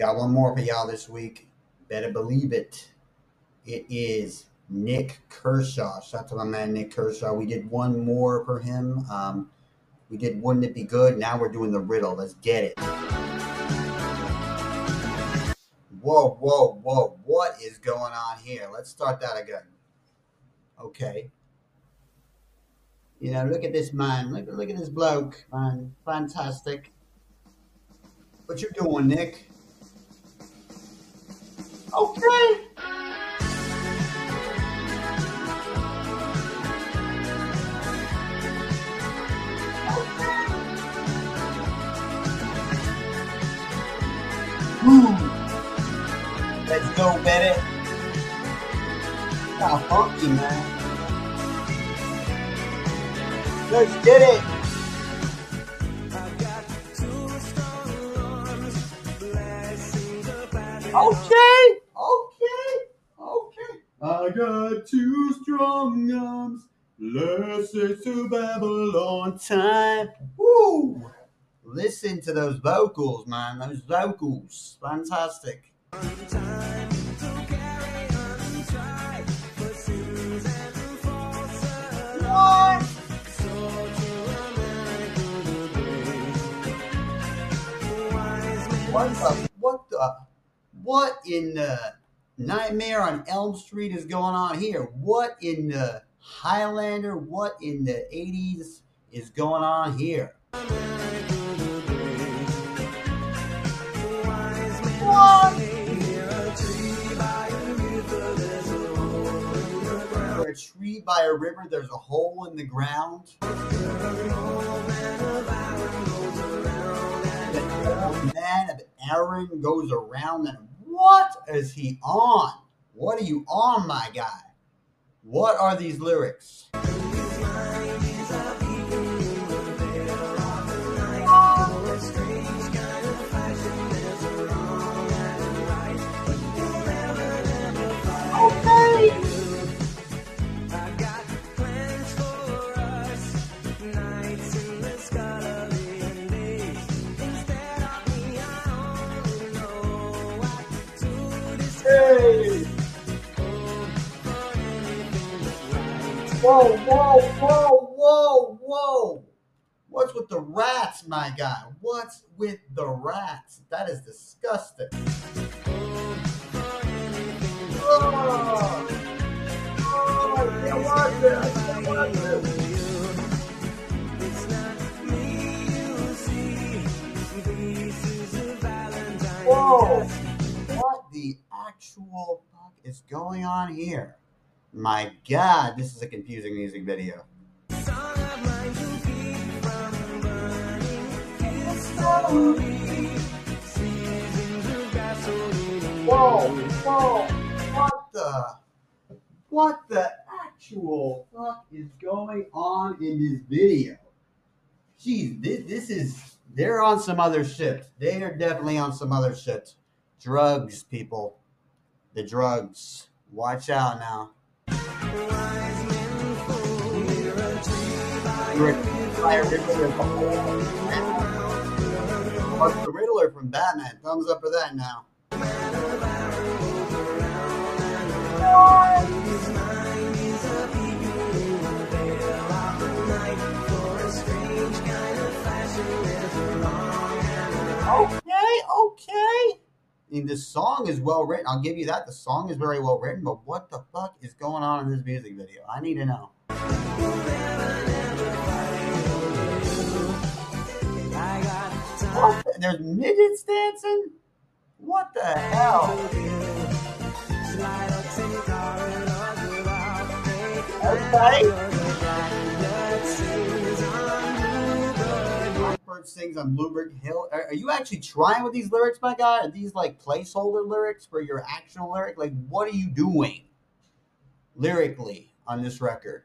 Got one more for y'all this week. Better believe it. It is Nik Kershaw. Shout out to my man Nik Kershaw. We did one more for him. Um, we did Wouldn't It Be Good? Now we're doing the riddle. Let's get it. Whoa, whoa, whoa. What is going on here? Let's start that again. Okay. You know, look at this man. Look, look at this bloke, man. Fantastic. What you doing, Nik? Okay. Woo. Let's go, Betty. How funky, man. Let's get it. Okay. I got two strong arms, blessed to Babylon time. Woo! Listen to those vocals, man. Those vocals, fantastic. What? What the? What the? What in the Nightmare on Elm Street is going on here? What in the Highlander? What in the 80s is going on here? What? A tree by a river, there's a hole in the ground. The man of Aran goes around and what is he on? What are you on, my guy? What are these lyrics? Whoa, whoa, whoa, whoa, whoa. What's with the rats, my guy? What's with the rats? That is disgusting. Oh, I can't watch it. I can't watch it. Whoa. What the actual fuck is going on here? My god, this is a confusing music video. Whoa, whoa, what the, what the actual fuck is going on in this video? Jeez, this, this is, they're on some other shit. They are definitely on some other shit. Drugs, people. The drugs. Watch out now. What's the Riddler from Batman? Thumbs up for that now. Okay, okay. I mean, the song is well written. I'll give you that. The song is very well written, but what the fuck is going on in this music video? I need to know. What? the- There's midgets dancing? What the hell? Blackbird sings on Bluebird Hill. Are, are you actually trying with these lyrics, my guy? Are these like placeholder lyrics for your actual lyric? Like, what are you doing lyrically on this record?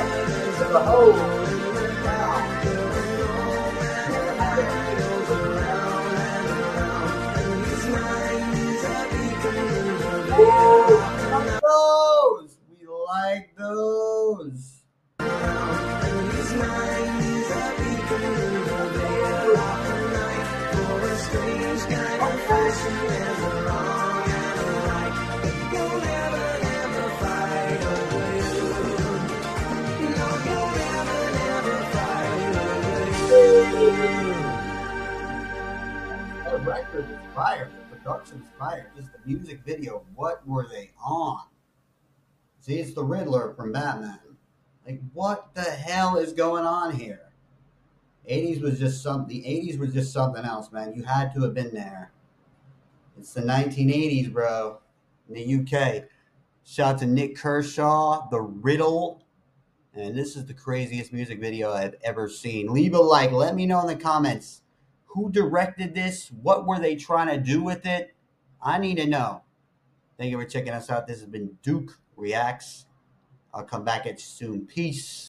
it. Those fire. The production is fire. Just the music video. What were they on? See, it's the Riddler from Batman. Like, what the hell is going on here? 80s was just some. The 80s was just something else, man. You had to have been there. It's the 1980s, bro. In the UK. Shout out to Nik Kershaw, The Riddle. And this is the craziest music video I've ever seen. Leave a like. Let me know in the comments who directed this? What were they trying to do with it? I need to know. Thank you for checking us out. This has been Duke Reacts. I'll come back at you soon. Peace.